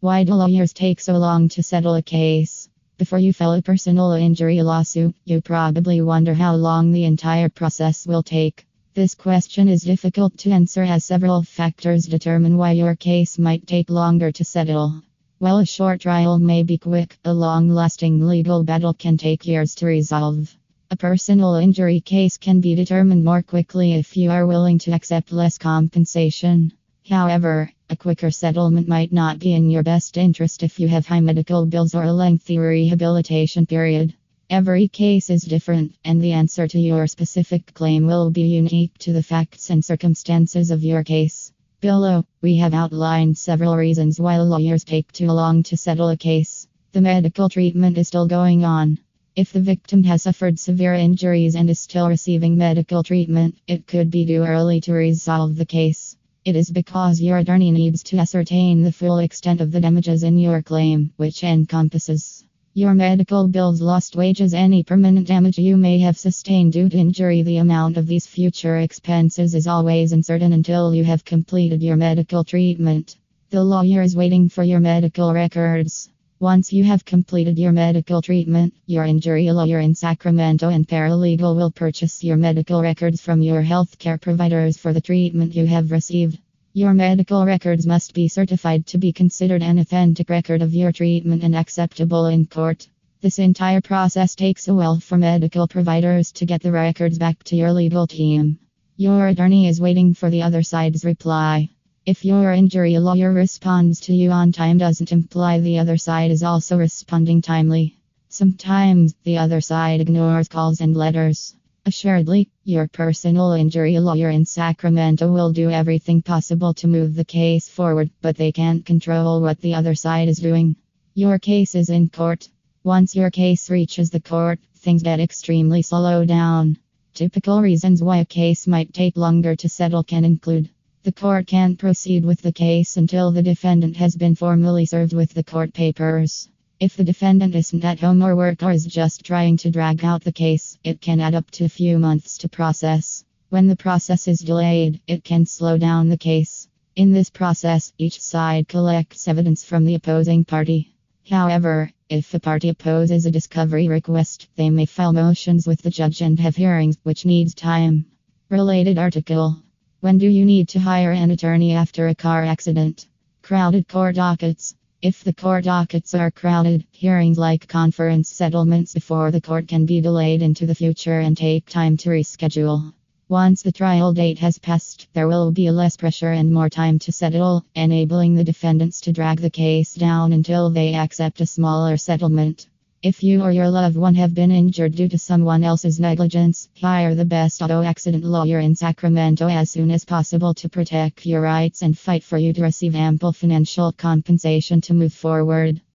Why do lawyers take so long to settle a case? Before you file a personal injury lawsuit, you probably wonder how long the entire process will take. This question is difficult to answer as several factors determine why your case might take longer to settle. While a short trial may be quick, a long lasting legal battle can take years to resolve. A personal injury case can be determined more quickly if you are willing to accept less compensation. However, a quicker settlement might not be in your best interest if you have high medical bills or a lengthy rehabilitation period. Every case is different, and the answer to your specific claim will be unique to the facts and circumstances of your case. Below, we have outlined several reasons why lawyers take too long to settle a case. The medical treatment is still going on. If the victim has suffered severe injuries and is still receiving medical treatment, it could be too early to resolve the case. It is because your attorney needs to ascertain the full extent of the damages in your claim, which encompasses your medical bills, lost wages, any permanent damage you may have sustained due to injury. The amount of these future expenses is always uncertain until you have completed your medical treatment. The lawyer is waiting for your medical records. Once you have completed your medical treatment, your injury lawyer in Sacramento and paralegal will purchase your medical records from your healthcare providers for the treatment you have received. Your medical records must be certified to be considered an authentic record of your treatment and acceptable in court. This entire process takes a while for medical providers to get the records back to your legal team. Your attorney is waiting for the other side's reply. If your injury lawyer responds to you on time doesn't imply the other side is also responding timely. Sometimes the other side ignores calls and letters. Assuredly, your personal injury lawyer in Sacramento will do everything possible to move the case forward, but they can't control what the other side is doing. Your case is in court. Once your case reaches the court, things get extremely slow down. Typical reasons why a case might take longer to settle can include the court can't proceed with the case until the defendant has been formally served with the court papers. If the defendant isn't at home or work or is just trying to drag out the case, it can add up to a few months to process. When the process is delayed, it can slow down the case. In this process, each side collects evidence from the opposing party. However, if a party opposes a discovery request, they may file motions with the judge and have hearings, which needs time. Related article when do you need to hire an attorney after a car accident? Crowded court dockets. If the court dockets are crowded, hearings like conference settlements before the court can be delayed into the future and take time to reschedule. Once the trial date has passed, there will be less pressure and more time to settle, enabling the defendants to drag the case down until they accept a smaller settlement. If you or your loved one have been injured due to someone else's negligence, hire the best auto accident lawyer in Sacramento as soon as possible to protect your rights and fight for you to receive ample financial compensation to move forward.